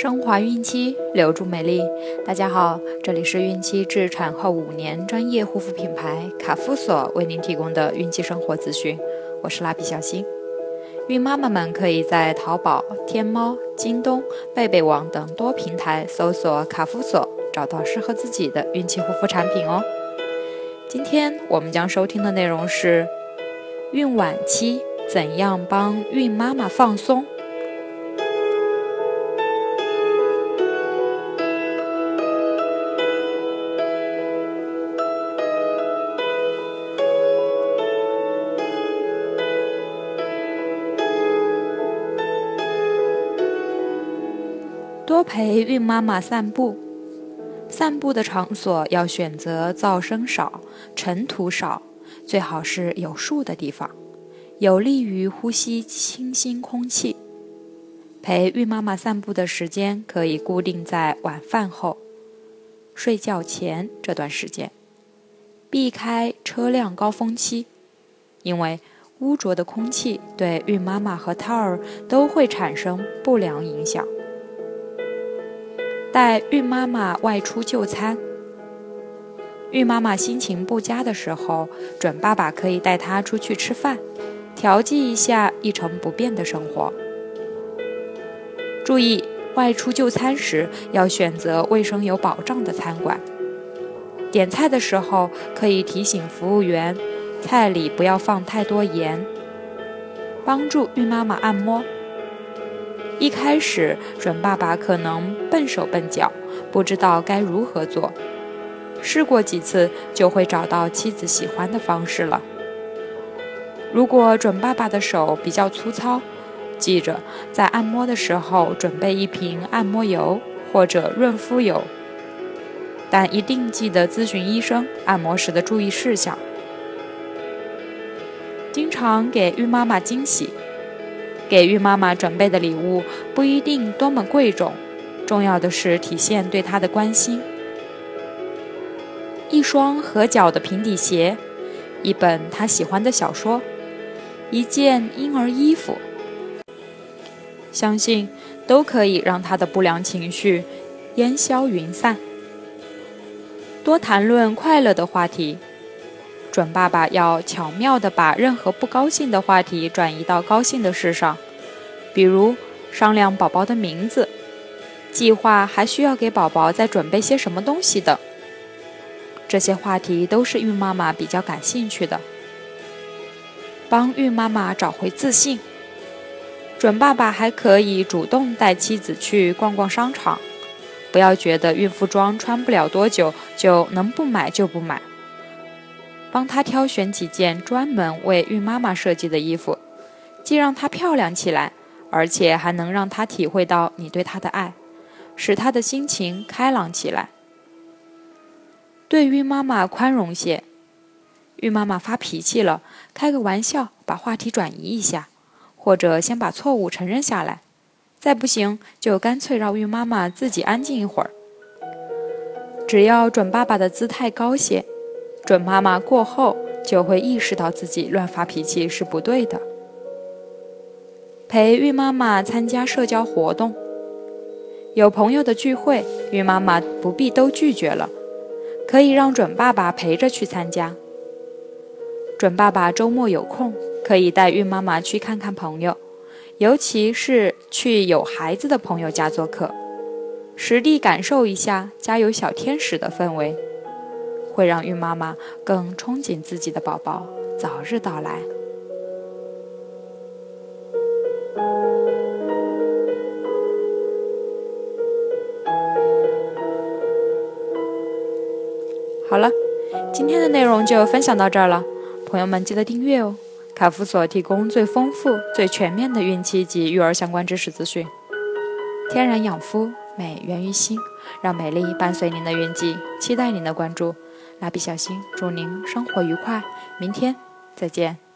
升华孕期，留住美丽。大家好，这里是孕期至产后五年专业护肤品牌卡夫索为您提供的孕期生活资讯。我是蜡笔小新。孕妈妈们可以在淘宝、天猫、京东、贝贝网等多平台搜索卡夫索，找到适合自己的孕期护肤产品哦。今天我们将收听的内容是：孕晚期怎样帮孕妈妈放松？多陪孕妈妈散步，散步的场所要选择噪声少、尘土少，最好是有树的地方，有利于呼吸清新空气。陪孕妈妈散步的时间可以固定在晚饭后、睡觉前这段时间，避开车辆高峰期，因为污浊的空气对孕妈妈和胎儿都会产生不良影响。带孕妈妈外出就餐。孕妈妈心情不佳的时候，准爸爸可以带她出去吃饭，调剂一下一成不变的生活。注意，外出就餐时要选择卫生有保障的餐馆。点菜的时候可以提醒服务员，菜里不要放太多盐。帮助孕妈妈按摩。一开始，准爸爸可能笨手笨脚，不知道该如何做。试过几次，就会找到妻子喜欢的方式了。如果准爸爸的手比较粗糙，记着在按摩的时候准备一瓶按摩油或者润肤油，但一定记得咨询医生按摩时的注意事项。经常给孕妈妈惊喜。给孕妈妈准备的礼物不一定多么贵重，重要的是体现对她的关心。一双合脚的平底鞋，一本她喜欢的小说，一件婴儿衣服，相信都可以让她的不良情绪烟消云散。多谈论快乐的话题。准爸爸要巧妙地把任何不高兴的话题转移到高兴的事上，比如商量宝宝的名字、计划还需要给宝宝再准备些什么东西等。这些话题都是孕妈妈比较感兴趣的。帮孕妈妈找回自信，准爸爸还可以主动带妻子去逛逛商场，不要觉得孕妇装穿不了多久就能不买就不买。帮她挑选几件专门为孕妈妈设计的衣服，既让她漂亮起来，而且还能让她体会到你对她的爱，使她的心情开朗起来。对孕妈妈宽容些，孕妈妈发脾气了，开个玩笑，把话题转移一下，或者先把错误承认下来，再不行就干脆让孕妈妈自己安静一会儿。只要准爸爸的姿态高些。准妈妈过后就会意识到自己乱发脾气是不对的。陪孕妈妈参加社交活动，有朋友的聚会，孕妈妈不必都拒绝了，可以让准爸爸陪着去参加。准爸爸周末有空，可以带孕妈妈去看看朋友，尤其是去有孩子的朋友家做客，实地感受一下家有小天使的氛围。会让孕妈妈更憧憬自己的宝宝早日到来。好了，今天的内容就分享到这儿了，朋友们记得订阅哦！卡夫所提供最丰富、最全面的孕期及育儿相关知识资讯。天然养肤，美源于心，让美丽伴随您的孕期，期待您的关注。蜡笔小新，祝您生活愉快，明天再见。